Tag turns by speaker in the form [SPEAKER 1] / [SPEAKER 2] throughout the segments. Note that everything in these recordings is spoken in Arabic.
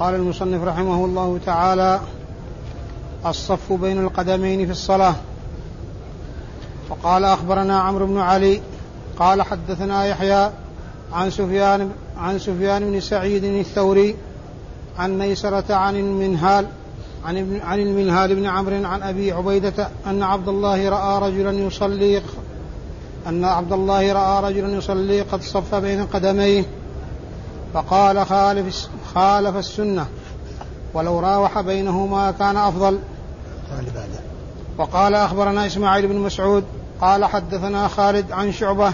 [SPEAKER 1] قال المصنف رحمه الله تعالى الصف بين القدمين في الصلاة. وقال أخبرنا عمرو بن علي قال حدثنا يحيى عن سفيان عن سفيان بن سعيد الثوري عن ميسرة عن المنهال عن ابن عن المنهال بن عمرو عن أبي عبيدة أن عبد الله رأى رجلا يصلي أن عبد الله رأى رجلا يصلي قد صف بين قدميه. فقال خالف خالف السنة. ولو راوح بينهما كان أفضل. وقال أخبرنا إسماعيل بن مسعود قال حدثنا خالد عن شعبة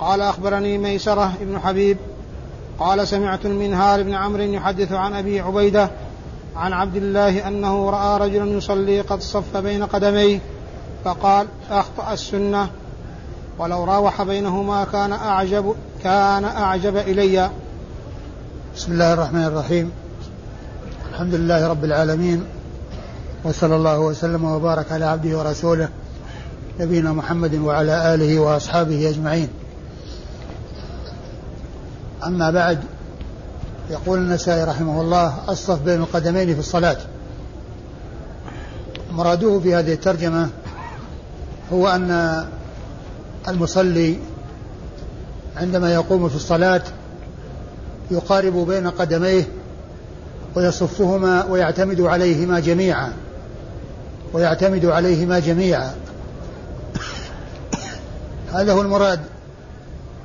[SPEAKER 1] قال أخبرني ميسرة بن حبيب قال سمعت المنهار بن عمرو يحدث عن أبي عبيدة عن عبد الله أنه رأى رجلا يصلي قد صف بين قدميه فقال أخطأ السنة ولو راوح بينهما كان اعجب كان أعجب إلي.
[SPEAKER 2] بسم الله الرحمن الرحيم. الحمد لله رب العالمين وصلى الله وسلم وبارك على عبده ورسوله نبينا محمد وعلى آله وأصحابه أجمعين. أما بعد يقول النسائي رحمه الله الصف بين القدمين في الصلاة. مراده في هذه الترجمة هو أن المصلي عندما يقوم في الصلاة يقارب بين قدميه ويصفهما ويعتمد عليهما جميعا ويعتمد عليهما جميعا. هذا هو المراد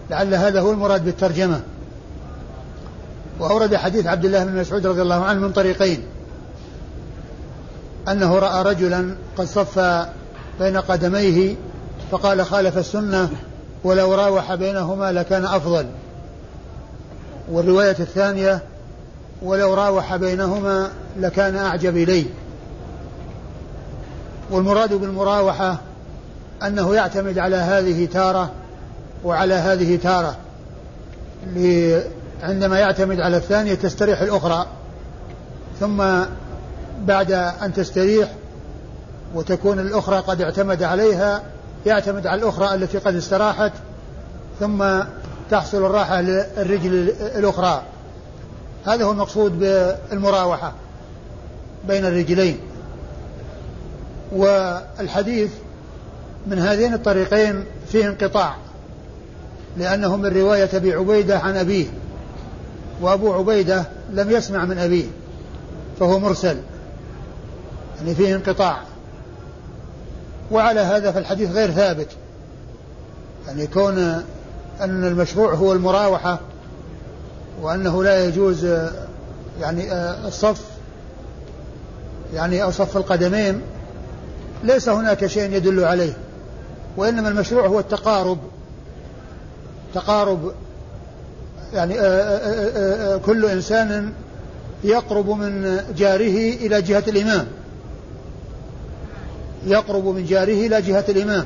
[SPEAKER 2] لعل هذا هو المراد بالترجمة. وأورد حديث عبد الله بن مسعود رضي الله عنه من طريقين. أنه رأى رجلا قد صف بين قدميه فقال خالف السنة ولو راوح بينهما لكان أفضل. والرواية الثانية ولو راوح بينهما لكان أعجب إلي. والمراد بالمراوحة أنه يعتمد على هذه تارة وعلى هذه تارة. عندما يعتمد على الثانية تستريح الأخرى. ثم بعد أن تستريح وتكون الأخرى قد اعتمد عليها يعتمد على الأخرى التي قد استراحت ثم تحصل الراحة للرجل الأخرى. هذا هو المقصود بالمراوحة بين الرجلين. والحديث من هذين الطريقين فيه انقطاع لأنه من رواية أبي عبيدة عن أبيه وأبو عبيدة لم يسمع من أبيه فهو مرسل. يعني فيه انقطاع. وعلى هذا فالحديث غير ثابت. يعني كون أن المشروع هو المراوحة وأنه لا يجوز يعني الصف يعني أو صف القدمين. ليس هناك شيء يدل عليه وإنما المشروع هو التقارب. تقارب يعني آآ آآ آآ كل إنسان يقرب من جاره إلى جهة الإمام. يقرب من جاره إلى جهة الإمام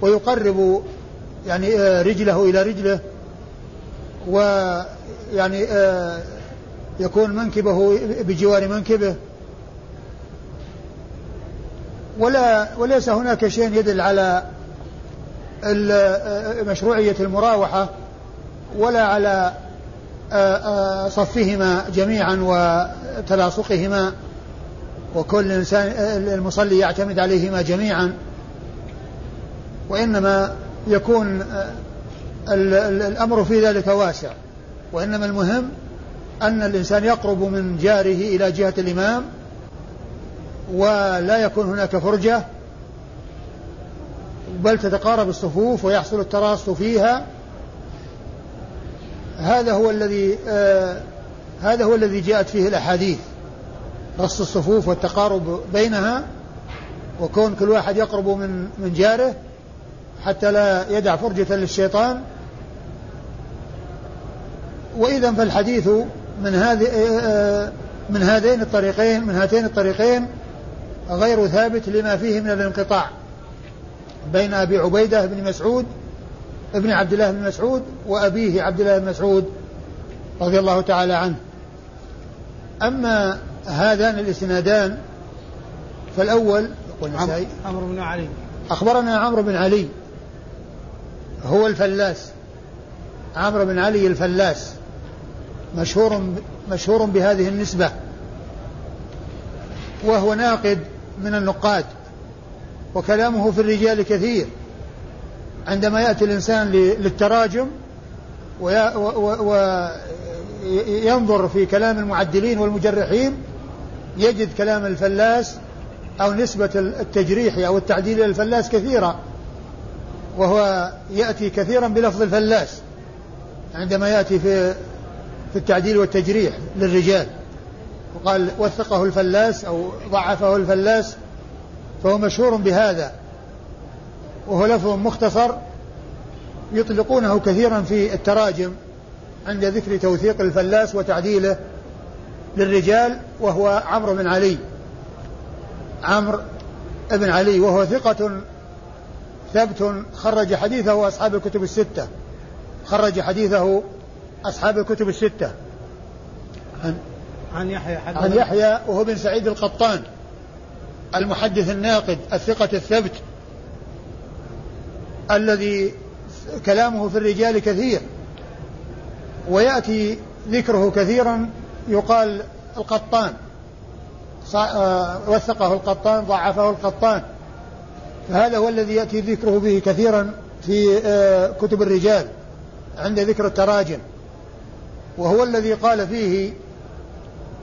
[SPEAKER 2] ويقرب يعني رجله إلى رجله ويعني يكون منكبه بجوار منكبه. ولا وليس هناك شيء يدل على مشروعية المراوحة ولا على آه، آه، صفهما جميعا وتلاصقهما وكل إنسان آه، المصلي يعتمد عليهما جميعا. وإنما يكون الأمر في ذلك واسع. وإنما المهم أن الإنسان يقرب من جاره إلى جهة الإمام ولا يكون هناك فرجة بل تتقارب الصفوف ويحصل التراص فيها. هذا هو الذي آه هذا هو الذي جاءت فيه الأحاديث رص الصفوف والتقارب بينها وكون كل واحد يقرب من من جاره. حتى لا يدع فرجة للشيطان. وإذا فالحديث من هذه آه، آه، من هذين الطريقين من هاتين الطريقين غير ثابت لما فيه من الانقطاع. بين أبي عبيدة بن مسعود ابن عبد الله بن مسعود وأبيه عبد الله بن مسعود رضي الله تعالى عنه. أما هذان الإسنادان فالأول
[SPEAKER 1] يقول عمرو بن علي.
[SPEAKER 2] أخبرنا عمرو بن علي. هو الفلاس. عمرو بن علي الفلاس. مشهور مشهور بهذه النسبة. وهو ناقد من النقاد. وكلامه في الرجال كثير. عندما يأتي الإنسان للتراجم وينظر في كلام المعدلين والمجرحين يجد كلام الفلاس أو نسبة التجريح أو التعديل إلى الفلاس كثيرة. وهو يأتي كثيرا بلفظ الفلاس عندما يأتي في في التعديل والتجريح للرجال. وقال وثقه الفلاس أو ضعفه الفلاس فهو مشهور بهذا. وهو لفظ مختصر يطلقونه كثيرا في التراجم عند ذكر توثيق الفلاس وتعديله للرجال وهو عمرو بن علي. عمرو بن علي وهو ثقة ثبت خرج حديثه أصحاب الكتب الستة. خرج حديثه أصحاب الكتب الستة.
[SPEAKER 1] عن عن يحيى
[SPEAKER 2] عن يحيى وهو بن سعيد القطان المحدث الناقد الثقة الثبت الذي كلامه في الرجال كثير ويأتي ذكره كثيرا يقال القطان آه، وثقه القطان ضعفه القطان. فهذا هو الذي يأتي ذكره به كثيرا في آه، كتب الرجال عند ذكر التراجم. وهو الذي قال فيه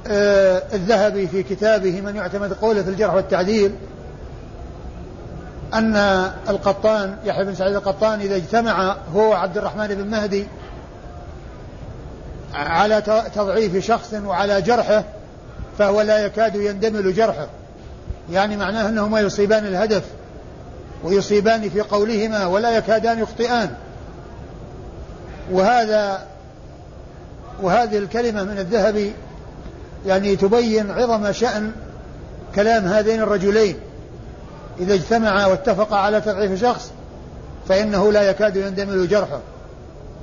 [SPEAKER 2] آه، الذهبي في كتابه من يعتمد قوله في الجرح والتعديل أن القطان يحيى بن سعيد القطان إذا اجتمع هو وعبد الرحمن بن مهدي على تضعيف شخص وعلى جرحه فهو لا يكاد يندمل جرحه. يعني معناه أنهما يصيبان الهدف. ويصيبان في قولهما ولا يكادان يخطئان. وهذا وهذه الكلمة من الذهبي يعني تبين عظم شأن كلام هذين الرجلين. إذا اجتمعا واتفقا على تضعيف شخص فإنه لا يكاد يندمل جرحه.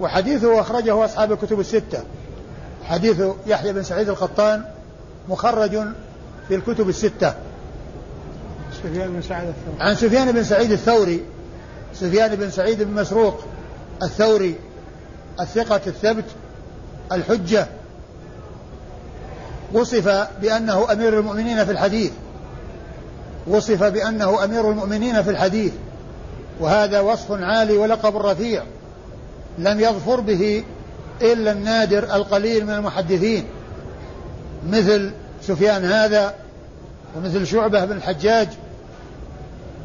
[SPEAKER 2] وحديثه أخرجه أصحاب الكتب الستة. حديث يحيى بن سعيد القطان مخرج في الكتب الستة.
[SPEAKER 1] سفيان بن سعيد الثوري.
[SPEAKER 2] عن سفيان بن سعيد الثوري. سفيان بن سعيد بن مسروق الثوري. الثقة الثبت الحجة. وصف بأنه أمير المؤمنين في الحديث. وصف بأنه أمير المؤمنين في الحديث. وهذا وصف عالي ولقب رفيع. لم يظفر به إلا النادر القليل من المحدثين. مثل سفيان هذا ومثل شعبة بن الحجاج.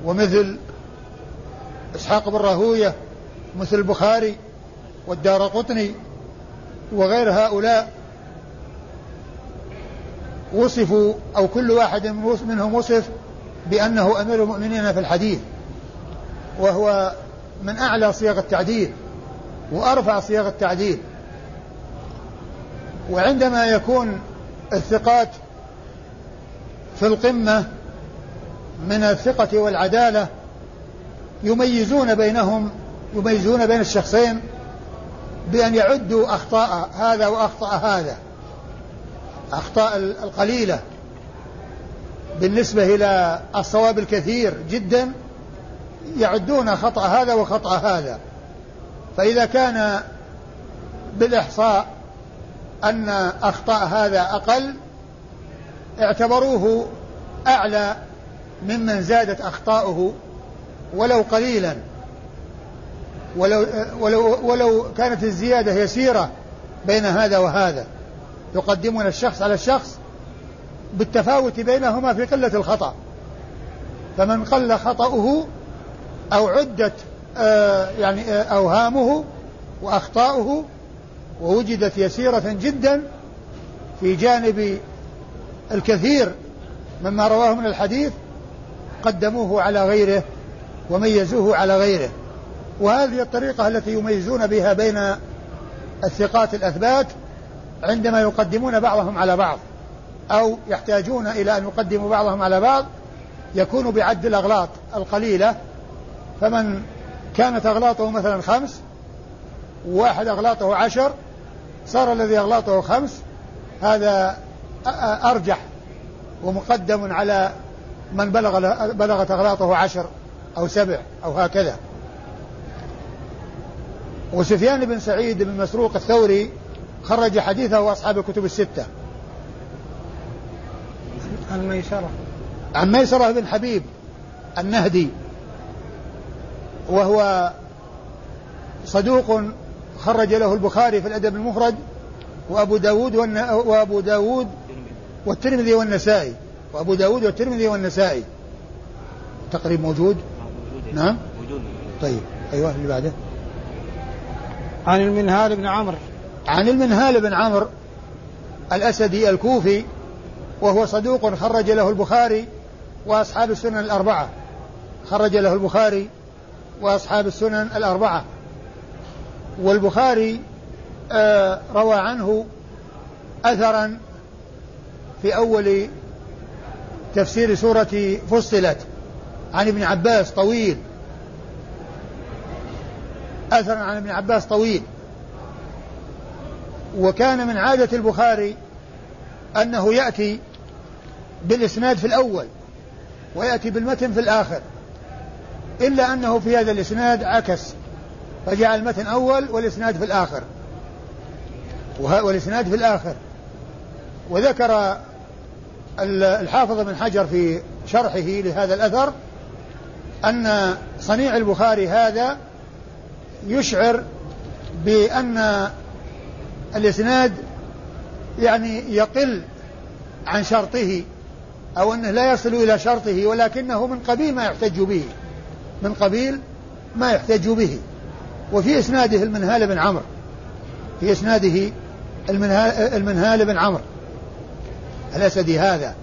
[SPEAKER 2] ومثل إسحاق بن راهوية مثل البخاري والدار قطني وغير هؤلاء. وصفوا أو كل واحد منهم وصف بأنه أمير المؤمنين في الحديث وهو من أعلى صيغ التعديل وأرفع صيغ التعديل. وعندما يكون الثقات في القمة من الثقة والعدالة يميزون بينهم يميزون بين الشخصين بأن يعدوا أخطاء هذا وأخطأ هذا أخطاء القليلة. بالنسبة إلى الصواب الكثير جدا يعدون خطأ هذا وخطأ هذا. فإذا كان بالإحصاء أن أخطاء هذا أقل اعتبروه أعلى ممن زادت أخطاؤه ولو قليلا. ولو, ولو, ولو كانت الزيادة يسيرة بين هذا وهذا. يقدمون الشخص على الشخص بالتفاوت بينهما في قلة الخطأ. فمن قل خطأه أو عدت آه يعني آه أوهامه وأخطاؤه ووجدت يسيرة جدا في جانب الكثير مما رواه من الحديث قدموه على غيره وميزوه على غيره. وهذه الطريقة التي يميزون بها بين الثقات الأثبات عندما يقدمون بعضهم على بعض أو يحتاجون إلى أن يقدموا بعضهم على بعض يكون بعد الأغلاط القليلة. فمن كانت أغلاطه مثلا خمس وواحد أغلاطه عشر صار الذي أغلاطه خمس هذا أرجح ومقدم على من بلغ بلغت أغلاطه عشر أو سبع أو هكذا. وسفيان بن سعيد بن مسروق الثوري خرج حديثه أصحاب الكتب الستة.
[SPEAKER 1] عن ميسرة.
[SPEAKER 2] عن ميسرة بن حبيب النهدي وهو صدوق خرج له البخاري في الأدب المفرد وأبو داود وأبو داود والترمذي والنسائي. وأبو داود والترمذي والنسائي. تقريب موجود؟ نعم. موجود. طيب. أيوه اللي بعده.
[SPEAKER 1] عن المنهال بن عمرو.
[SPEAKER 2] عن المنهال بن عمرو الأسدي الكوفي وهو صدوق خرج له البخاري وأصحاب السنن الأربعة. خرج له البخاري وأصحاب السنن الأربعة. والبخاري آه روى عنه أثرا في أول تفسير سورة فصلت. عن ابن عباس طويل. أثرا عن ابن عباس طويل. وكان من عادة البخاري أنه يأتي بالإسناد في الأول ويأتي بالمتن في الآخر. إلا أنه في هذا الإسناد عكس. فجعل المتن أول والإسناد في الآخر. والإسناد في الآخر. وذكر الحافظ بن حجر في شرحه لهذا الأثر أن صنيع البخاري هذا يشعر بأن الإسناد يعني يقل عن شرطه أو أنه لا يصل إلى شرطه ولكنه من قبيل ما يحتج به من قبيل ما يحتج به. وفي إسناده المنهال بن عمرو في إسناده المنهال, المنهال بن عمرو. الأسدي هذا؟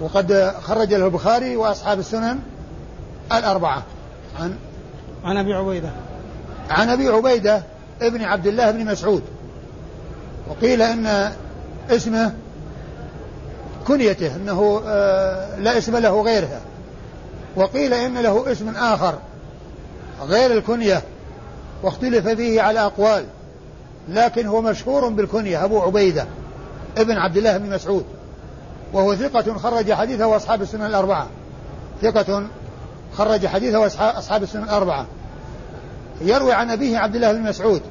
[SPEAKER 2] وقد خرج له البخاري وأصحاب السنن الأربعة. عن
[SPEAKER 1] عن أبي عبيدة.
[SPEAKER 2] عن أبي عبيدة ابن عبد الله بن مسعود. وقيل إن اسمه كنيته أنه آه، لا اسم له غيرها. وقيل إن له اسم آخر غير الكنية واختلف فيه على أقوال لكن هو مشهور بالكنية أبو عبيدة. ابن عبد الله بن مسعود وهو ثقة خرج حديثه وأصحاب السنن الأربعة. ثقة خرج حديثه أصحاب السنن الأربعة. يروي عن أبيه عبد الله بن مسعود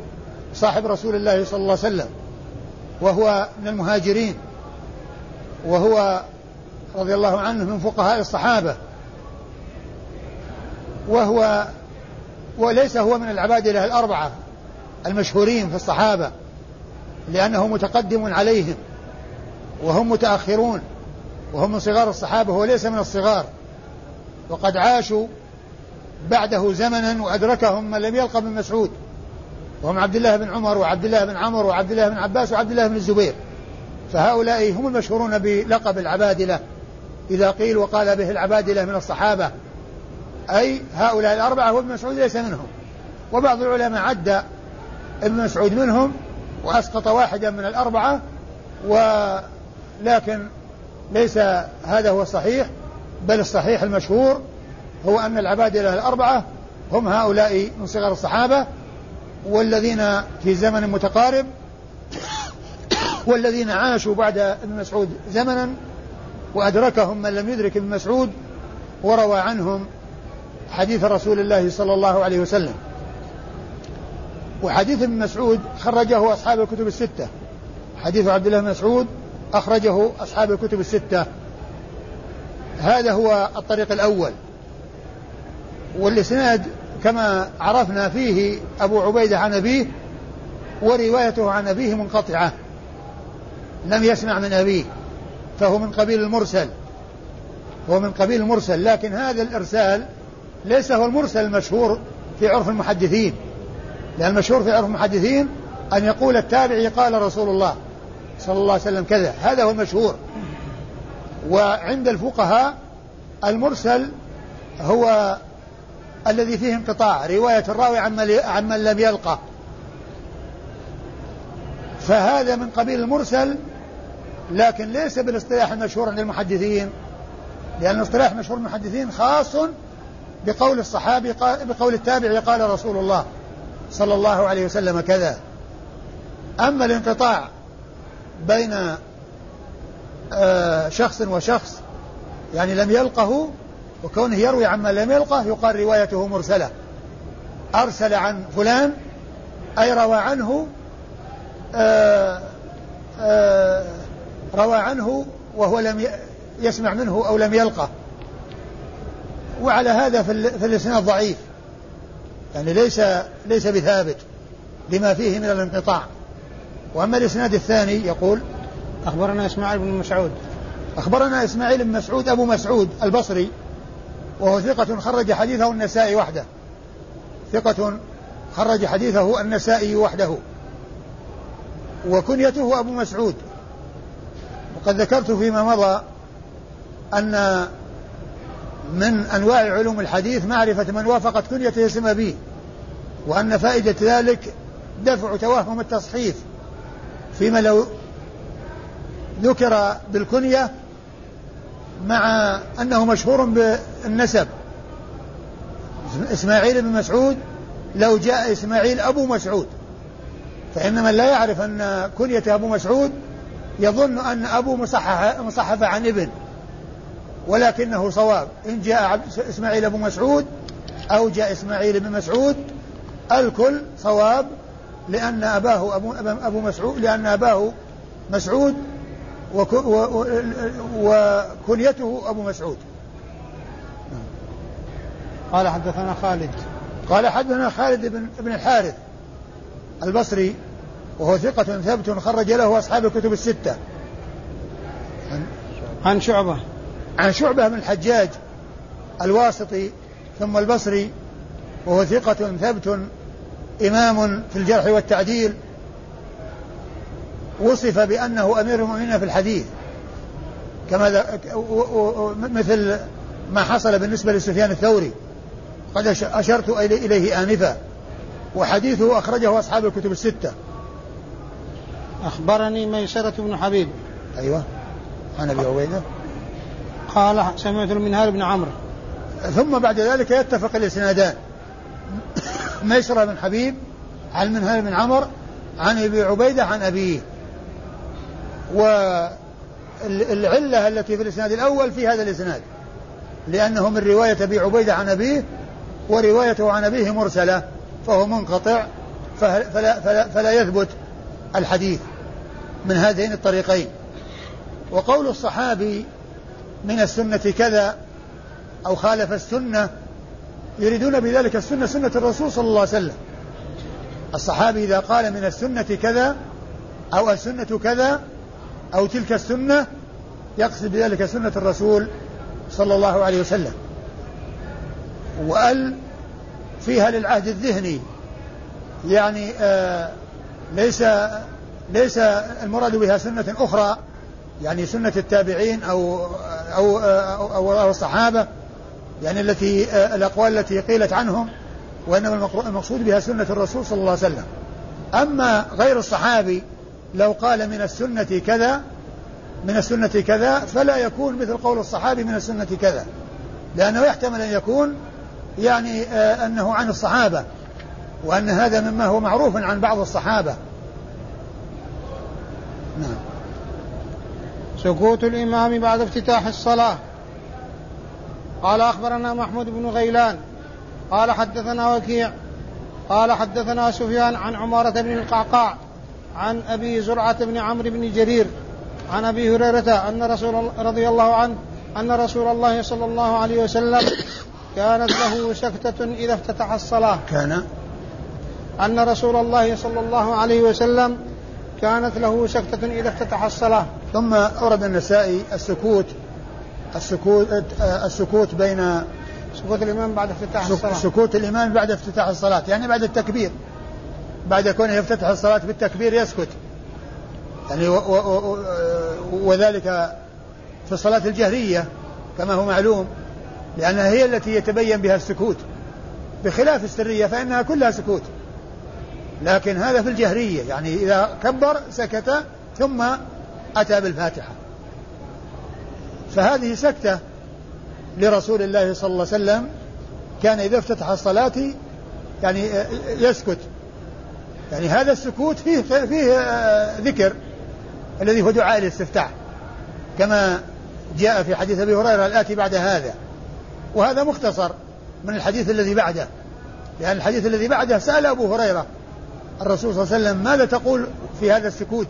[SPEAKER 2] صاحب رسول الله صلى الله عليه وسلم وهو من المهاجرين وهو رضي الله عنه من فقهاء الصحابة وهو وليس هو من العبادلة الأربعة المشهورين في الصحابة لأنه متقدم عليهم. وهم متأخرون وهم من صغار الصحابة هو ليس من الصغار. وقد عاشوا بعده زمنا وأدركهم من لم يلقى من مسعود. وهم عبد الله بن عمر وعبد الله بن عمر وعبد الله بن عباس وعبد الله بن الزبير. فهؤلاء هم المشهورون بلقب العبادلة. إذا قيل وقال به العبادلة من الصحابة أي هؤلاء الأربعة وابن مسعود ليس منهم. وبعض العلماء عد ابن مسعود منهم وأسقط واحدا من الأربعة ولكن ليس هذا هو الصحيح بل الصحيح المشهور هو أن العبادلة الأربعة هم هؤلاء من صغر الصحابة والذين في زمن متقارب والذين عاشوا بعد ابن مسعود زمنا وأدركهم من لم يدرك ابن مسعود وروى عنهم حديث رسول الله صلى الله عليه وسلم. وحديث ابن مسعود خرجه أصحاب الكتب الستة حديث عبد الله بن مسعود أخرجه أصحاب الكتب الستة. هذا هو الطريق الأول. والإسناد كما عرفنا فيه أبو عبيدة عن أبيه وروايته عن أبيه منقطعة. لم يسمع من أبيه. فهو من قبيل المرسل. هو من قبيل المرسل. لكن هذا الإرسال ليس هو المرسل المشهور في عرف المحدثين. لأن المشهور في عرف المحدثين أن يقول التابعي قال رسول الله. صلى الله عليه وسلم كذا. هذا هو المشهور. وعند الفقهاء المرسل هو الذي فيه انقطاع رواية الراوي عمن لم يلقى. فهذا من قبيل المرسل لكن ليس بالاصطلاح المشهور عند المحدثين لأن الاصطلاح المشهور المحدثين خاص بقول الصحابي بقول التابعي قال رسول الله صلى الله عليه وسلم كذا. أما الانقطاع بين آه، شخص وشخص يعني لم يلقه وكونه يروي عما لم يلقه يقال روايته مرسلة. أرسل عن فلان أي روى عنه آآ آآ روى عنه وهو لم يسمع منه أو لم يلقه. وعلى هذا في الإسناد ضعيف. يعني ليس ليس بثابت لما فيه من الانقطاع. وأما الإسناد الثاني يقول
[SPEAKER 1] أخبرنا إسماعيل بن مسعود.
[SPEAKER 2] أخبرنا إسماعيل بن مسعود أبو مسعود البصري وهو ثقة خرج حديثه النسائي وحده. ثقة خرج حديثه النسائي وحده. وكنيته أبو مسعود. وقد ذكرت فيما مضى أن من أنواع علوم الحديث معرفة من وافقت كنيته اسم أبيه وأن فائدة ذلك دفع توهم التصحيف. فيما لو ذكر بالكنية مع أنه مشهور بالنسب. إسماعيل بن مسعود لو جاء إسماعيل أبو مسعود. فإن من لا يعرف أن كنية أبو مسعود يظن أن أبو مصحف, مصحف عن ابن ولكنه صواب. إن جاء إسماعيل أبو مسعود أو جاء إسماعيل بن مسعود الكل صواب. لأن أباه أبو, أبو مسعود لأن أباه مسعود وكنيته أبو مسعود.
[SPEAKER 1] قال حدثنا خالد.
[SPEAKER 2] قال حدثنا خالد بن, بن الحارث البصري وهو ثقة ثبت خرج له أصحاب الكتب الستة.
[SPEAKER 1] عن, عن شعبة.
[SPEAKER 2] عن شعبة بن الحجاج الواسطي ثم البصري وهو ثقة ثبت إمام في الجرح والتعديل وصف بأنه أمير المؤمنين في الحديث. كما مثل ما حصل بالنسبة لسفيان الثوري. قد أشرت إليه آنفا. وحديثه أخرجه أصحاب الكتب الستة.
[SPEAKER 1] أخبرني ميسرة بن حبيب.
[SPEAKER 2] أيوة. عن أبي عبيدة.
[SPEAKER 1] قال سمعت المنهار بن عمرو.
[SPEAKER 2] ثم بعد ذلك يتفق الإسنادان. ميسرة بن حبيب عن المنهار بن عمرو عن أبي عبيدة عن أبيه. والعلة التي في الإسناد الأول في هذا الإسناد لأنه من رواية أبي عبيدة عن أبيه وروايته عن أبيه مرسلة فهو منقطع فلا, فلا, فلا يثبت الحديث من هذين الطريقين. وقول الصحابي من السنة كذا أو خالف السنة يريدون بذلك السنة سنة الرسول صلى الله عليه وسلم. الصحابي إذا قال من السنة كذا أو السنة كذا أو تلك السنة يقصد بذلك سنة الرسول صلى الله عليه وسلم. وأل فيها للعهد الذهني يعني آه ليس ليس المراد بها سنة أخرى يعني سنة التابعين أو أو أو, أو, أو الصحابة. يعني التي آه الأقوال التي قيلت عنهم وإنما المقصود بها سنة الرسول صلى الله عليه وسلم. أما غير الصحابي لو قال من السنة كذا من السنة كذا فلا يكون مثل قول الصحابي من السنة كذا. لأنه يحتمل أن يكون يعني آه أنه عن الصحابة وأن هذا مما هو معروف عن بعض الصحابة.
[SPEAKER 1] نعم. سكوت الإمام بعد افتتاح الصلاة. قال أخبرنا محمود بن غيلان قال حدثنا وكيع قال حدثنا سفيان عن عمارة بن القعقاع عن أبي زرعة بن عمرو بن جرير عن أبي هريرة أن رسول رضي الله عنه أن رسول الله صلى الله عليه وسلم كانت له سكتة إذا افتتح الصلاة.
[SPEAKER 2] كان؟
[SPEAKER 1] أن رسول الله صلى الله عليه وسلم كانت له سكتة إذا افتتح الصلاة.
[SPEAKER 2] ثم أورد النسائي السكوت السكوت السكوت بين
[SPEAKER 1] سكوت الإمام بعد افتتاح الصلاة.
[SPEAKER 2] سكوت الإمام بعد افتتاح الصلاة يعني بعد التكبير. بعد كونه يفتتح الصلاة بالتكبير يسكت. يعني و و و وذلك في الصلاة الجهرية كما هو معلوم لأنها هي التي يتبين بها السكوت. بخلاف السرية فإنها كلها سكوت. لكن هذا في الجهرية يعني إذا كبر سكت ثم أتى بالفاتحة. فهذه سكتة لرسول الله صلى الله عليه وسلم. كان إذا افتتح الصلاة يعني يسكت. يعني هذا السكوت فيه فيه ذكر الذي هو دعاء الاستفتاح. كما جاء في حديث أبي هريرة الآتي بعد هذا. وهذا مختصر من الحديث الذي بعده. لأن الحديث الذي بعده سأل أبو هريرة الرسول صلى الله عليه وسلم ماذا تقول في هذا السكوت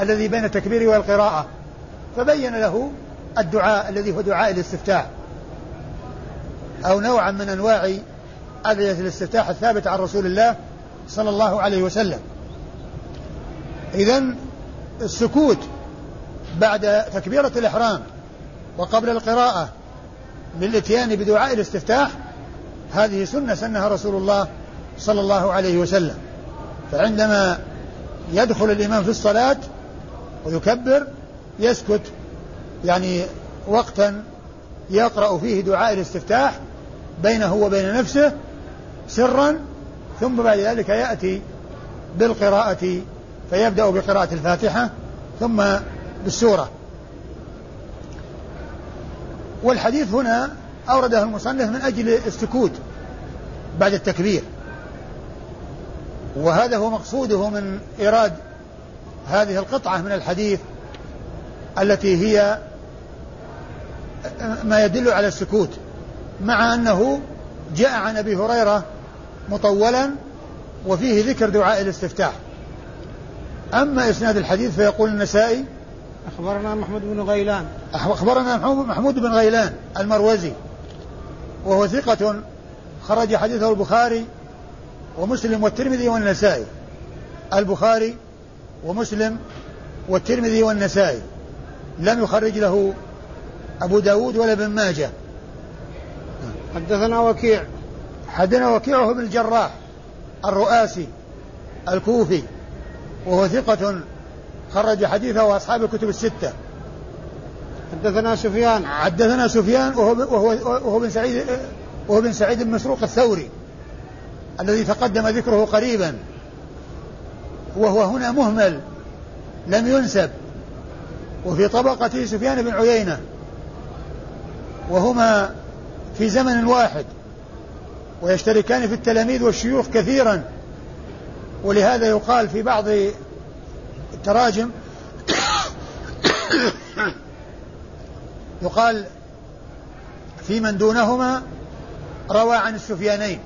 [SPEAKER 2] الذي بين التكبير والقراءة؟ فبين له الدعاء الذي هو دعاء الاستفتاح. أو نوعا من أنواع أدعية الاستفتاح الثابتة عن رسول الله صلى الله عليه وسلم. إذا السكوت بعد تكبيرة الإحرام وقبل القراءة للإتيان بدعاء الاستفتاح هذه سنة سنها رسول الله صلى الله عليه وسلم. فعندما يدخل الإمام في الصلاة ويكبر يسكت يعني وقتا يقرأ فيه دعاء الاستفتاح بينه وبين نفسه سرا ثم بعد ذلك يأتي بالقراءة فيبدأ بقراءة الفاتحة ثم بالسورة. والحديث هنا أورده المصنف من أجل السكوت بعد التكبير. وهذا هو مقصوده من إيراد هذه القطعة من الحديث التي هي ما يدل على السكوت مع أنه جاء عن أبي هريرة مطولا وفيه ذكر دعاء الاستفتاح. أما إسناد الحديث فيقول النسائي
[SPEAKER 1] أخبرنا محمود بن غيلان.
[SPEAKER 2] أخبرنا محمود بن غيلان المروزي وهو ثقة خرج حديثه البخاري ومسلم والترمذي والنسائي. البخاري ومسلم والترمذي والنسائي. لم يخرج له أبو داود ولا ابن ماجه؟
[SPEAKER 1] حدثنا وكيع.
[SPEAKER 2] حدثنا وكيع ابن الجراح الرؤاسي الكوفي وهو ثقة خرج حديثه أصحاب الكتب الستة.
[SPEAKER 1] حدثنا سفيان.
[SPEAKER 2] حدثنا سفيان وهو وهو وهو بن سعيد وهو بن سعيد بن مسروق الثوري الذي تقدم ذكره قريبا. وهو هنا مهمل لم ينسب. وفي طبقة سفيان بن عيينة. وهما في زمن واحد ويشتركان في التلاميذ والشيوخ كثيرا. ولهذا يقال في بعض التراجم يقال في من دونهما روى عن السفيانين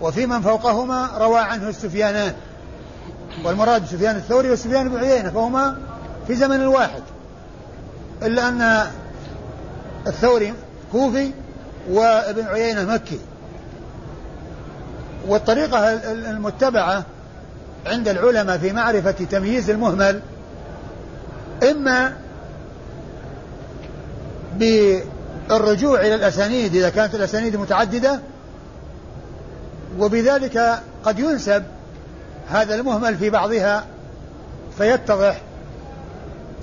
[SPEAKER 2] وفي من فوقهما روى عنه السفيانان. والمراد سفيان الثوري وسفيان بن عيينة فهما في زمن واحد. إلا أن الثوري كوفي وابن عيينة مكي والطريقة المتبعة عند العلماء في معرفة تمييز المهمل إما بالرجوع إلى الأسانيد إذا كانت الأسانيد متعددة وبذلك قد ينسب هذا المهمل في بعضها فيتضح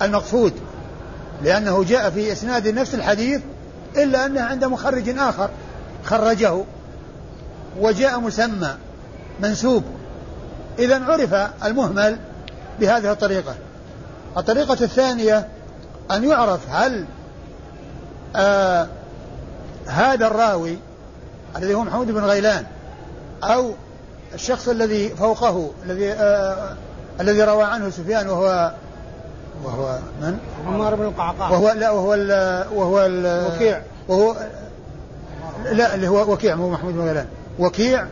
[SPEAKER 2] المقصود. لأنه جاء في إسناد نفس الحديث إلا أنه عند مخرج آخر خرجه وجاء مسمى منسوب. إذا عرف المهمل بهذه الطريقة. الطريقة الثانية أن يعرف هل آه هذا الراوي الذي هو محمود بن غيلان أو الشخص الذي فوقه الذي آه الذي روى عنه سفيان وهو وهو من؟
[SPEAKER 1] عمار بن القعقاع.
[SPEAKER 2] وهو لا وهو ال وهو ال
[SPEAKER 1] وكيع.
[SPEAKER 2] وهو لا اللي هو وكيع مو محمود بن غيلان وكيع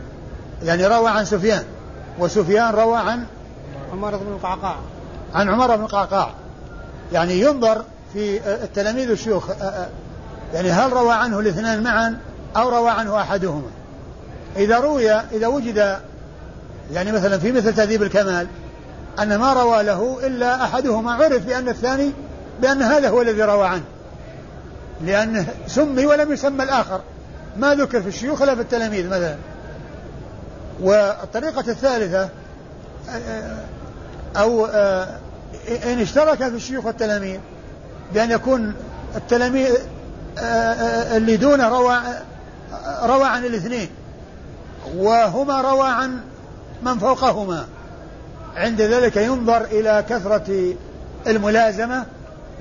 [SPEAKER 2] يعني روى عن سفيان. وسفيان روى عن
[SPEAKER 1] عمار بن القعقاع.
[SPEAKER 2] عن عمر بن القعقاع. يعني ينظر في التلاميذ والشيوخ يعني هل روى عنه الاثنان معا أو روى عنه أحدهما؟ إذا روي إذا وجد يعني مثلا في مثل تهذيب الكمال أن ما روى له إلا أحدهما عرف بأن الثاني بأن هذا هو الذي روى عنه. لأنه سمي ولم يسمى الآخر. ما ذكر في الشيوخ ولا في التلاميذ مثلا. والطريقة الثالثة أو إن اشترك في الشيوخ والتلاميذ بأن يكون التلاميذ اللي دونه روى روى عن الاثنين وهما روى عن من فوقهما. عند ذلك ينظر إلى كثرة الملازمة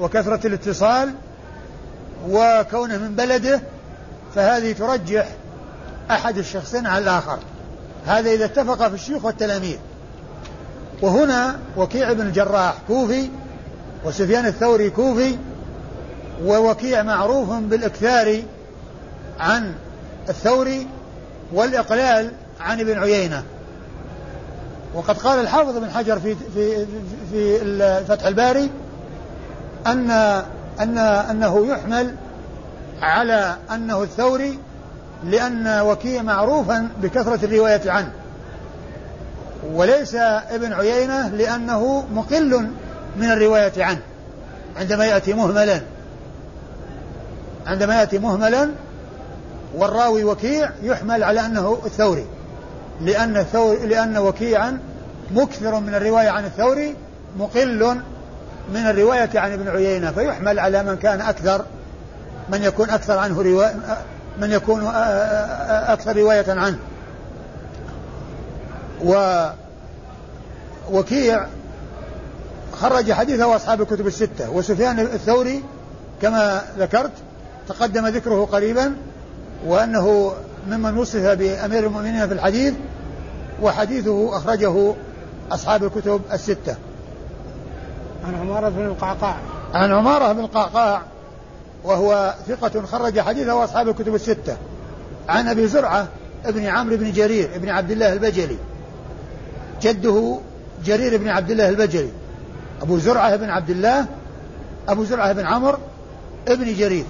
[SPEAKER 2] وكثرة الاتصال وكونه من بلده فهذه ترجح أحد الشخصين على الآخر. هذا إذا اتفق في الشيوخ والتلاميذ. وهنا وكيع بن الجراح كوفي وسفيان الثوري كوفي ووكيع معروف بالإكثار عن الثوري والإقلال عن ابن عيينة. وقد قال الحافظ بن حجر في في في فتح الباري أن أن أنه يحمل على أنه الثوري لأن وكيع معروفا بكثرة الرواية عنه. وليس ابن عيينة لأنه مقل من الرواية عنه. عندما يأتي مهملا عندما يأتي مهملا والراوي وكيع يحمل على أنه الثوري. لأن الثور لأن وكيعا مكثر من الرواية عن الثوري مقل من الرواية عن ابن عيينة فيحمل على من كان أكثر من يكون أكثر عنه رواية من يكون أكثر رواية عنه. و وكيع خرج حديثه أصحاب الكتب الستة. وسفيان الثوري كما ذكرت تقدم ذكره قريبا وأنه ممن وصف بأمير المؤمنين في الحديث وحديثه أخرجه أصحاب الكتب الستة.
[SPEAKER 1] عن عمارة بن القعقاع.
[SPEAKER 2] عن عمارة بن القعقاع وهو ثقة خرج حديثه أصحاب الكتب الستة. عن أبي زرعة ابن عمرو بن جرير ابن عبد الله البجلي. جده جرير بن عبد الله البجلي. أبو زرعة بن عبد الله أبو زرعة بن عمرو ابن جرير.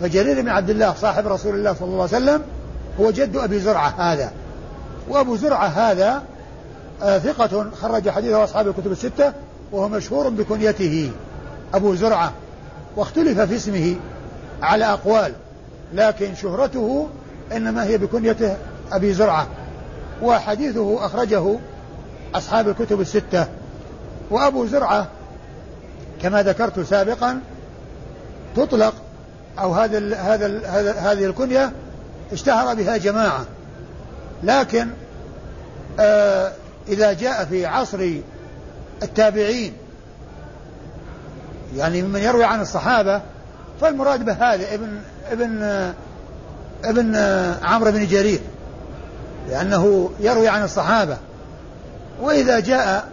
[SPEAKER 2] فجرير بن عبد الله صاحب رسول الله صلى الله عليه وسلم هو جد أبي زرعة هذا. وأبو زرعة هذا آه ثقة خرج حديثه أصحاب الكتب الستة وهو مشهور بكنيته أبو زرعة. واختلف في اسمه على أقوال لكن شهرته إنما هي بكنيته أبي زرعة. وحديثه أخرجه أصحاب الكتب الستة. وأبو زرعة كما ذكرت سابقا تطلق أو هذا ال هذا ال هذه الكنية اشتهر بها جماعة. لكن آه إذا جاء في عصر التابعين يعني ممن يروي عن الصحابة فالمراد به هذا ابن ابن ابن عمرو بن جرير لأنه يروي عن الصحابة. وإذا جاء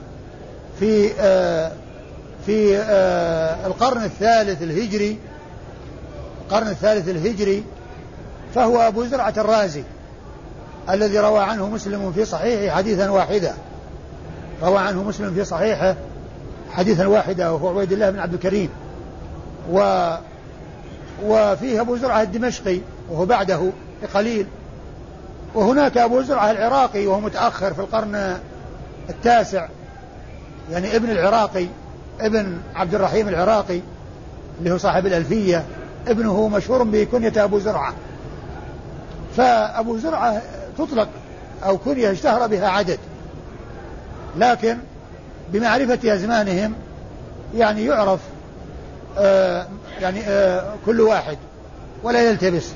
[SPEAKER 2] في آه في آه القرن الثالث الهجري القرن الثالث الهجري فهو أبو زرعة الرازي. الذي روى عنه مسلم في صحيحه حديثا واحدا. روى عنه مسلم في صحيحه حديثا واحدا وهو عبيد الله بن عبد الكريم. و وفيه أبو زرعة الدمشقي وهو بعده بقليل. وهناك أبو زرعة العراقي وهو متأخر في القرن التاسع. يعني ابن العراقي ابن عبد الرحيم العراقي اللي هو صاحب الألفية. ابنه مشهور بكنية أبو زرعة. فأبو زرعة تطلق أو كنية اشتهر بها عدد. لكن بمعرفة أزمانهم يعني يعرف آه يعني آه كل واحد ولا يلتبس.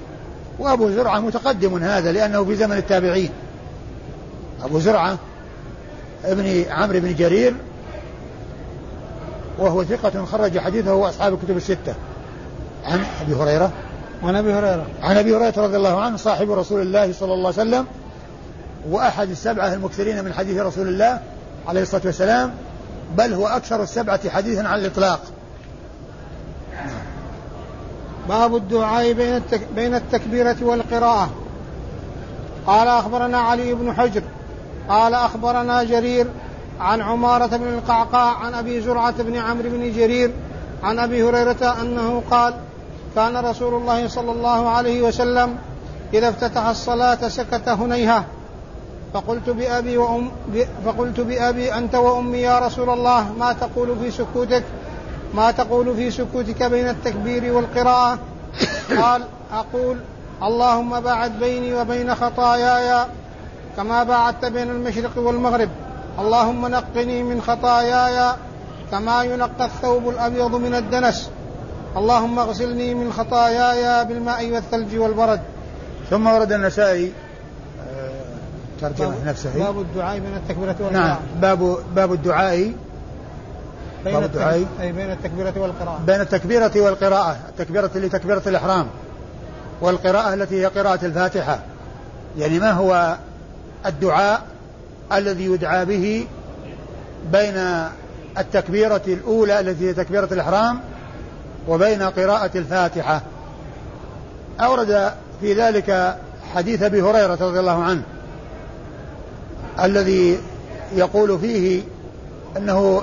[SPEAKER 2] وأبو زرعة متقدم هذا لأنه في زمن التابعين. أبو زرعة ابن عمرو بن جرير وهو ثقة خرج حديثه وأصحاب الكتب الستة. عن أبي هريرة
[SPEAKER 1] عن أبي هريرة.
[SPEAKER 2] عن أبي هريرة رضي الله عنه صاحب رسول الله صلى الله عليه وسلم وأحد السبعة المكثرين من حديث رسول الله عليه الصلاة والسلام بل هو أكثر السبعة حديثا على الإطلاق.
[SPEAKER 1] باب الدعاء بين التك... بين التكبيرة والقراءة. قال أخبرنا علي بن حجر قال أخبرنا جرير عن عمارة بن القعقاع عن أبي زرعة بن عمرو بن جرير عن أبي هريرة أنه قال كان رسول الله صلى الله عليه وسلم إذا افتتح الصلاة سكت هنيهة. فقلت بأبي وأم فقلت بأبي أنت وأمي يا رسول الله ما تقول في سكوتك؟ ما تقول في سكوتك بين التكبير والقراءة؟ قال أقول اللهم باعد بيني وبين خطاياي كما باعدت بين المشرق والمغرب. اللهم نقني من خطاياي كما ينقى الثوب الأبيض من الدنس. اللهم اغسلني من خطاياي بالماء والثلج والبرد.
[SPEAKER 2] ثم ورد النسائي ترجمة نفسه
[SPEAKER 1] باب الدعاء بين التكبيرة والقراءة.
[SPEAKER 2] نعم باب باب الدعاء.
[SPEAKER 1] بين
[SPEAKER 2] باب الدعاء.
[SPEAKER 1] أي بين التكبيرة والقراءة.
[SPEAKER 2] بين التكبيرة والقراءة. التكبيرة اللي تكبيرة الإحرام. والقراءة التي هي قراءة الفاتحة. يعني ما هو الدعاء الذي يدعى به بين التكبيرة الأولى التي هي تكبيرة الإحرام وبين قراءة الفاتحة. أورد في ذلك حديث أبي هريرة رضي الله عنه الذي يقول فيه أنه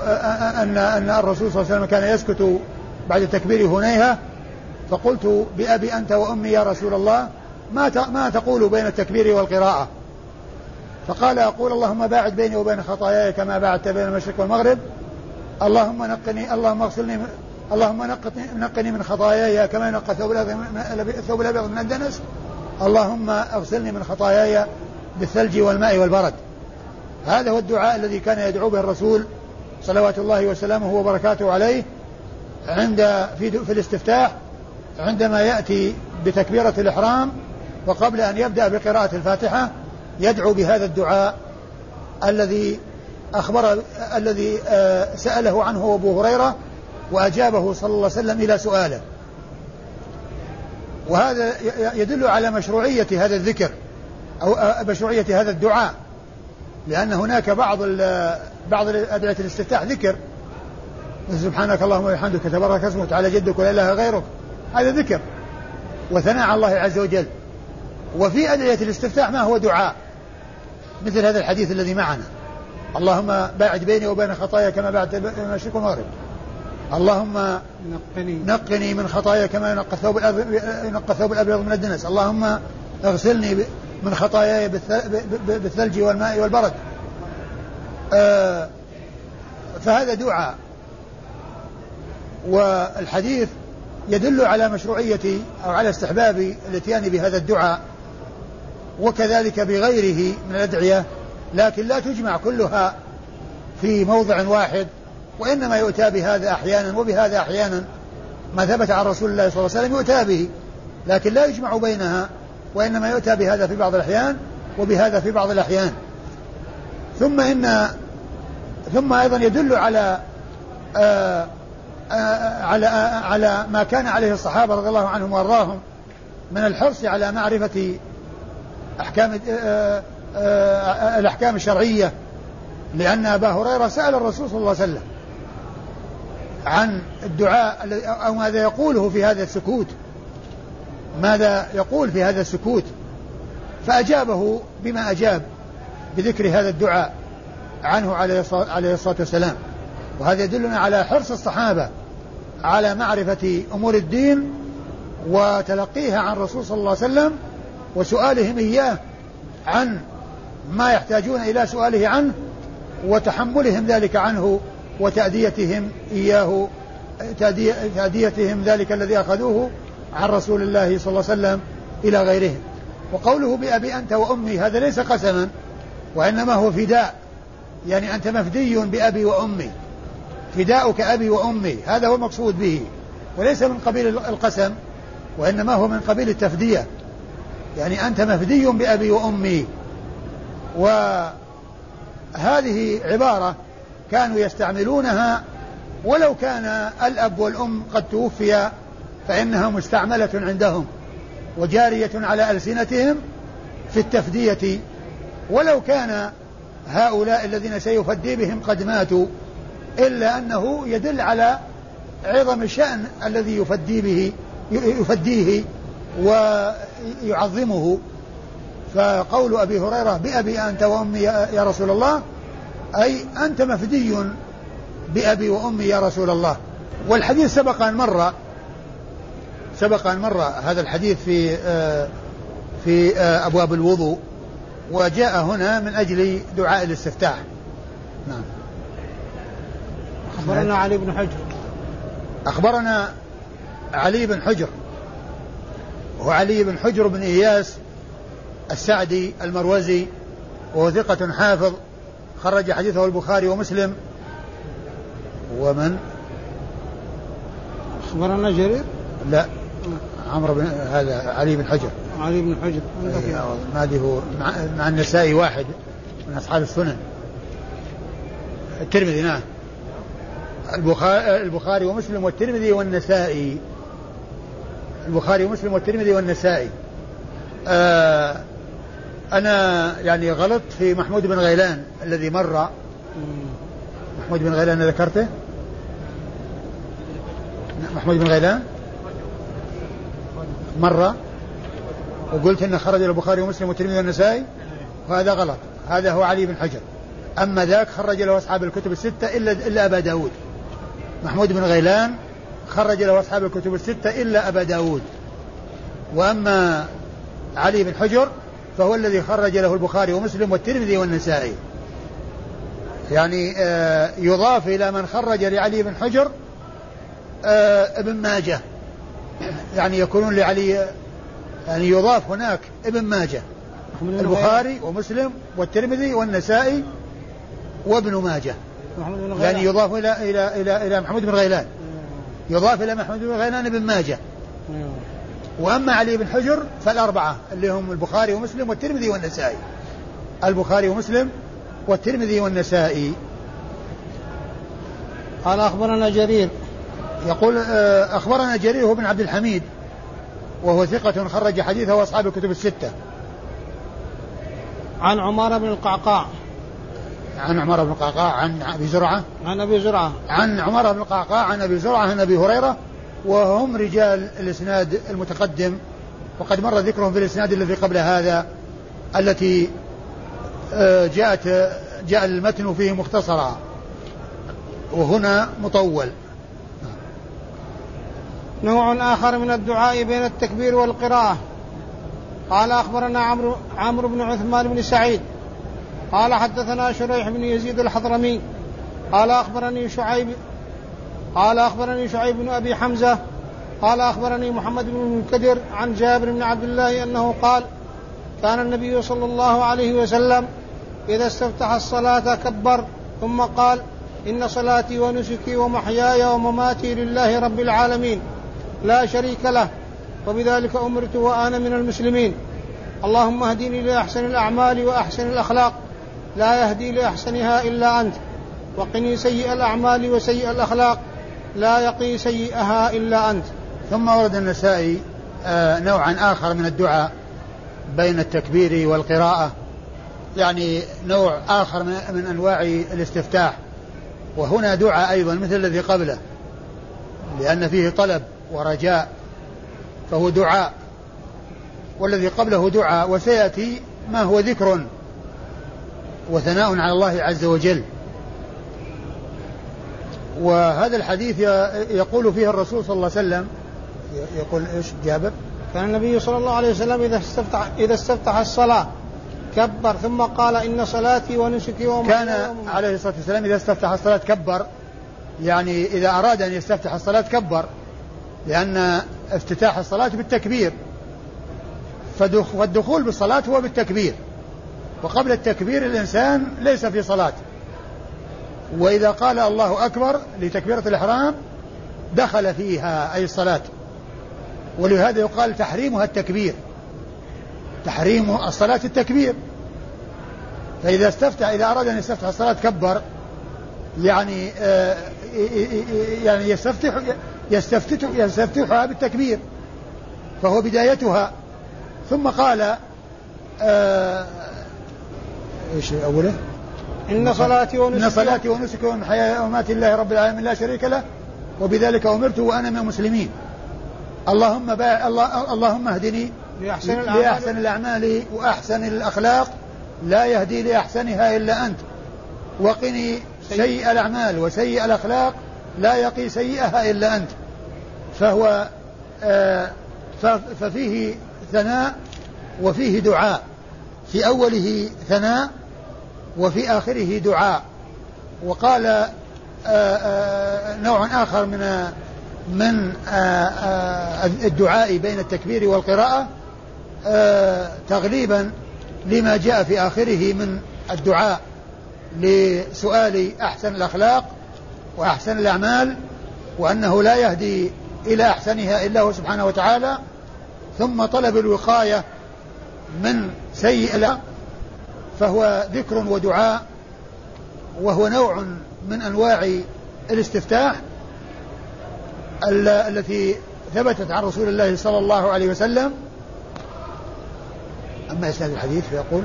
[SPEAKER 2] أن أن الرسول صلى الله عليه وسلم كان يسكت بعد تكبير هنيهة فقلت بأبي أنت وأمي يا رسول الله ما ما تقول بين التكبير والقراءة؟ فقال أقول اللهم باعد بيني وبين خطاياي كما باعدت بين المشرق والمغرب اللهم نقني اللهم اغسلني اللهم نقني, من خطاياي كما ينقى الثوب الأبيض من الدنس. اللهم أغسلني من خطاياي بالثلج والماء والبرد. هذا هو الدعاء الذي كان يدعو به الرسول صلوات الله وسلامه وبركاته عليه عند في, في الاستفتاح عندما يأتي بتكبيرة الإحرام وقبل أن يبدأ بقراءة الفاتحة يدعو بهذا الدعاء الذي أخبر الذي آه، سأله عنه أبو هريرة وأجابه صلى الله عليه وسلم إلى سؤاله. وهذا يدل على مشروعية هذا الذكر أو مشروعية هذا الدعاء. لأن هناك بعض بعض أدعية الاستفتاح ذكر. سبحانك اللهم وبحمدك تبارك اسمك تعالى جدك ولا إله غيرك. هذا ذكر. وثناء على الله عز وجل. وفي أدعية الاستفتاح ما هو دعاء؟ مثل هذا الحديث الذي معنا. اللهم باعد بيني وبين خطايا كما باعدت بين المشرق والمغرب اللهم نقني. نقني من خطايا كما ينقى الثوب ينقى الثوب الأبيض من الدنس. اللهم اغسلني من خطاياي بالثلج والماء والبرد. آه فهذا دعاء. والحديث يدل على مشروعية أو على استحباب الاتيان بهذا الدعاء وكذلك بغيره من الأدعية لكن لا تجمع كلها في موضع واحد. وإنما يؤتى بهذا أحيانا وبهذا أحيانا ما ثبت عن رسول الله صلى الله عليه وسلم يؤتى به لكن لا يجمع بينها وإنما يؤتى بهذا في بعض الأحيان وبهذا في بعض الأحيان. ثم إن ثم أيضا يدل على آآ آآ على آآ على ما كان عليه الصحابة رضي الله عنهم وأرضاهم من الحرص على معرفة أحكام الأحكام الشرعية لأن أبا هريرة سأل الرسول صلى الله عليه وسلم. عن الدعاء أو ماذا يقوله في هذا السكوت. ماذا يقول في هذا السكوت. فأجابه بما أجاب بذكر هذا الدعاء عنه عليه الصلاة والسلام. وهذا يدلنا على حرص الصحابة على معرفة أمور الدين وتلقيها عن الرسول صلى الله عليه وسلم وسؤالهم إياه عن ما يحتاجون إلى سؤاله عنه وتحملهم ذلك عنه وتأديتهم إياه تأديتهم ذلك الذي أخذوه عن رسول الله صلى الله عليه وسلم إلى غيرهم. وقوله بأبي أنت وأمي هذا ليس قسما وإنما هو فداء. يعني أنت مفدي بأبي وأمي. فداؤك أبي وأمي هذا هو المقصود به. وليس من قبيل القسم وإنما هو من قبيل التفدية. يعني أنت مفدي بأبي وأمي. وهذه عبارة كانوا يستعملونها ولو كان الأب والأم قد توفيا فإنها مستعملة عندهم وجارية على ألسنتهم في التفدية. ولو كان هؤلاء الذين سيفدي بهم قد ماتوا إلا أنه يدل على عظم الشأن الذي يفدي به يفديه ويعظمه. فقول أبي هريرة بأبي أنت وأمي يا رسول الله أي أنت مفدي بأبي وأمي يا رسول الله. والحديث سبق أن مر سبق أن مر هذا الحديث في آه، في آه، أبواب الوضوء وجاء هنا من أجل دعاء الاستفتاح. نعم.
[SPEAKER 1] أخبرنا علي بن حجر.
[SPEAKER 2] أخبرنا علي بن حجر. وهو علي بن حجر بن إياس السعدي المروزي وهو ثقة حافظ خرج حديثه البخاري ومسلم. ومن؟
[SPEAKER 1] أخبرنا جرير؟
[SPEAKER 2] لا. عمرو بن هذا علي بن حجر.
[SPEAKER 1] علي بن حجر.
[SPEAKER 2] ما أدري هو. مع, مع النسائي واحد من أصحاب السنن. الترمذي نعم. البخاري البخاري ومسلم والترمذي والنسائي. البخاري ومسلم والترمذي والنسائي. آه أنا يعني غلطت في محمود بن غيلان الذي مر. محمود بن غيلان ذكرته؟ محمود بن غيلان؟ مرة وقلت انه خرج البخاري ومسلم والترمذي والنسائي وهذا غلط. هذا هو علي بن حجر. أما ذاك خرج له أصحاب الكتب الستة إلا إلا أبا داود. محمود بن غيلان خرج له أصحاب الكتب الستة إلا أبا داود. وأما علي بن حجر فهو الذي خرج له البخاري ومسلم والترمذي والنسائي. يعني آه يضاف إلى من خرج لعلي بن حجر آه ابن ماجه. يعني يكونون لعلي يعني يضاف هناك ابن ماجه. البخاري ومسلم والترمذي والنسائي وابن ماجه. يعني يضاف إلى إلى إلى إلى محمود بن غيلان. يضاف إلى محمود بن غيلان ابن ماجه. وأما علي بن حجر فالأربعة اللي هم البخاري ومسلم والترمذي والنسائي. البخاري ومسلم والترمذي والنسائي.
[SPEAKER 1] قال أخبرنا جرير.
[SPEAKER 2] يقول آه، أخبرنا جرير هو بن عبد الحميد وهو ثقة خرج حديثه وأصحاب الكتب الستة.
[SPEAKER 1] عن عمارة بن القعقاع.
[SPEAKER 2] عن عمر بن القعقاع عن أبي زرعة.
[SPEAKER 1] عن أبي زرعة.
[SPEAKER 2] عن عمر بن القعقاع عن أبي زرعة عن أبي هريرة وهم رجال الإسناد المتقدم وقد مر ذكرهم في الإسناد الذي قبل هذا التي آه، جاءت جاء المتن فيه مختصرا وهنا مطول.
[SPEAKER 1] نوع آخر من الدعاء بين التكبير والقراءة. قال أخبرنا عمرو عمرو بن عثمان بن سعيد. قال حدثنا شريح بن يزيد الحضرمي. قال أخبرني شعيب قال أخبرني شعيب بن أبي حمزة قال أخبرني محمد بن المنكدر عن جابر بن عبد الله أنه قال كان النبي صلى الله عليه وسلم إذا استفتح الصلاة كبر ثم قال إن صلاتي ونسكي ومحياي ومماتي لله رب العالمين لا شريك له وبذلك أمرت وأنا من المسلمين. اللهم اهدني لأحسن الأعمال وأحسن الأخلاق لا يهدي لأحسنها إلا أنت وقني سيء الأعمال وسيء الأخلاق. لا يقي سيئها إلا أنت.
[SPEAKER 2] ثم ورد النسائي آه، نوعا آخر من الدعاء بين التكبير والقراءة. يعني نوع آخر من أنواع الاستفتاح. وهنا دعاء أيضا مثل الذي قبله. لأن فيه طلب ورجاء فهو دعاء. والذي قبله دعاء وسيأتي ما هو ذكر وثناء على الله عز وجل. وهذا الحديث يقول فيه الرسول صلى الله عليه وسلم يقول إيش؟ جابر؟
[SPEAKER 1] كان النبي صلى الله عليه وسلم إذا استفتح إذا استفتح الصلاة كبر ثم قال إن صلاتي ونسكي
[SPEAKER 2] ومحياي كان عليه الصلاة والسلام إذا استفتح الصلاة كبر. يعني إذا أراد أن يستفتح الصلاة كبر لأن افتتاح الصلاة بالتكبير. فالدخول بالصلاة هو بالتكبير. وقبل التكبير الإنسان ليس في صلاة. وإذا قال الله أكبر لتكبيرة الإحرام دخل فيها أي الصلاة. ولهذا يقال تحريمها التكبير. تحريم الصلاة التكبير. فإذا استفتح إذا أراد أن يستفتح الصلاة كبر. يعني آه يعني يستفتح يستفتح يستفتحها بالتكبير. فهو بدايتها. ثم قال آه إيش أوله؟
[SPEAKER 1] إن صلاتي ونسكي
[SPEAKER 2] إن صلاتي ونسكي ومحياي ومماتي لله رب العالمين لا شريك له وبذلك أمرت وأنا من المسلمين. اللهم با... الله... اللهم اهدني
[SPEAKER 1] لأحسن الأعمال,
[SPEAKER 2] لأحسن الأعمال وأحسن الأخلاق. لا يهدي لأحسنها إلا أنت. وقني سيء. الأعمال وسيء الأخلاق. لا يقي سيئها إلا أنت. فهو آه ففيه ثناء وفيه دعاء. في أوله ثناء وفي آخره دعاء. وقال آه، آه، نوع آخر من من آه، الدعاء بين التكبير والقراءة تغليبا لما جاء في آخره من الدعاء لسؤال أحسن الأخلاق وأحسن الأعمال وأنه لا يهدي إلى أحسنها إلا هو سبحانه وتعالى ثم طلب الوقاية من سيء فهو ذكر ودعاء وهو نوع من أنواع الاستفتاح التي ثبتت عن رسول الله صلى الله عليه وسلم. أما إسناد الحديث فيقول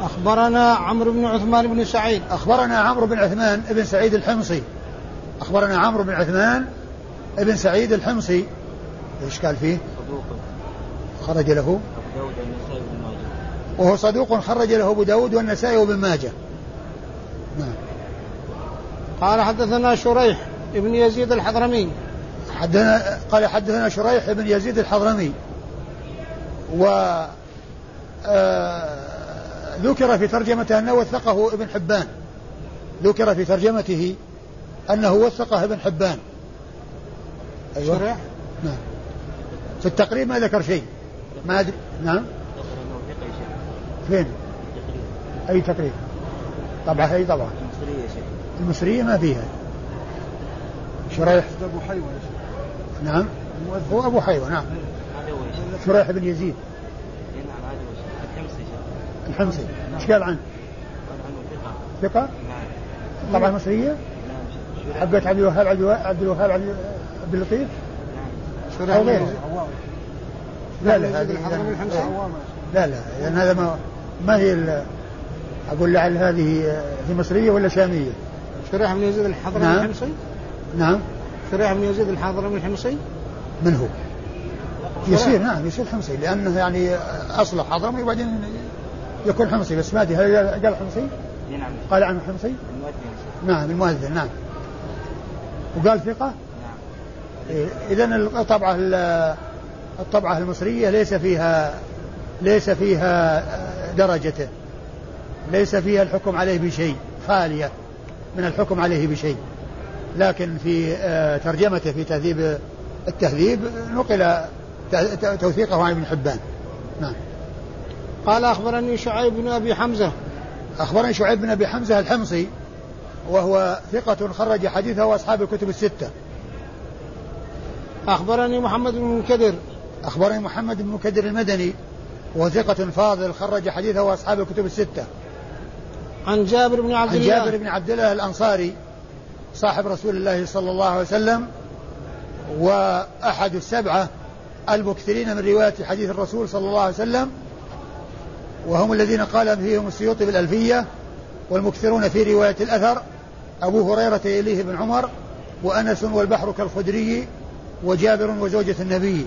[SPEAKER 1] أخبرنا عمرو بن عثمان بن سعيد.
[SPEAKER 2] أخبرنا عمرو بن عثمان بن سعيد الحمصي. أخبرنا عمرو بن عثمان بن سعيد الحمصي. إيش قال فيه؟ خرج له. وهو صدوق خرج له أبو داود والنسائي وابن ماجه.
[SPEAKER 1] نعم. قال حدثنا شريح ابن يزيد الحضرمي.
[SPEAKER 2] حدثنا قال حدثنا شريح بن يزيد الحضرمي. و آه ذكر في ترجمته أنه وثقه ابن حبان. ذكر في ترجمته أنه وثقه ابن حبان.
[SPEAKER 1] أيوة. شريح؟
[SPEAKER 2] نعم. في التقريب ما ذكر شيء. ما أدري نعم. فين أي تقريب؟ طبعا أي طبعا. المصرية المصرية ما فيها. شريح. أبو حيوة نعم. هو أبو حيوة نعم. شريح بن يزيد. الحمصي. إيش قال عنه؟ ثقة؟ طبعا مصرية؟ حقت عبد الوهاب عبد الوهاب عبد اللطيف؟ أو غيره. لا لا هذه لا لا لأن هذا ما ما هي أقول لعل هذه في مصرية ولا شامية؟
[SPEAKER 1] شريح بن يزيد الحضرمي نعم. الحمصي؟
[SPEAKER 2] نعم
[SPEAKER 1] شريح بن يزيد الحضرمي الحمصي؟
[SPEAKER 2] من هو؟ يصير نعم يصير حمصي لأنه يعني أصله حضرمي وبعدين يكون حمصي بس ما أدري هل قال حمصي؟ نعم قال عنه حمصي؟ نعم المؤذن نعم وقال ثقة؟ نعم إيه إذا الطبعة الطبعة المصرية ليس فيها ليس فيها درجته. ليس فيها الحكم عليه بشيء خالية من الحكم عليه بشيء. لكن في آه، ترجمته في تهذيب التهذيب نقل توثيقه عن ابن حبان. نعم.
[SPEAKER 1] قال أخبرني شعيب بن أبي حمزة.
[SPEAKER 2] أخبرني شعيب بن أبي حمزة الحمصي وهو ثقة خرج حديثه وأصحاب الكتب الستة.
[SPEAKER 1] أخبرني محمد بن منكدر.
[SPEAKER 2] أخبرني محمد بن منكدر المدني وثقة فاضل خرج حديثه وأصحاب الكتب الستة.
[SPEAKER 1] عن جابر بن عبد الله.
[SPEAKER 2] عن جابر بن عبد الله الأنصاري صاحب رسول الله صلى الله عليه وسلم وأحد السبعة المكثرين من رواية حديث الرسول صلى الله عليه وسلم وهم الذين قال فيهم السيوطي بالألفية والمكثرون في رواية الأثر أبو هريرة إليه بن عمر وأنس والبحر كالخدري وجابر وزوجة النبي.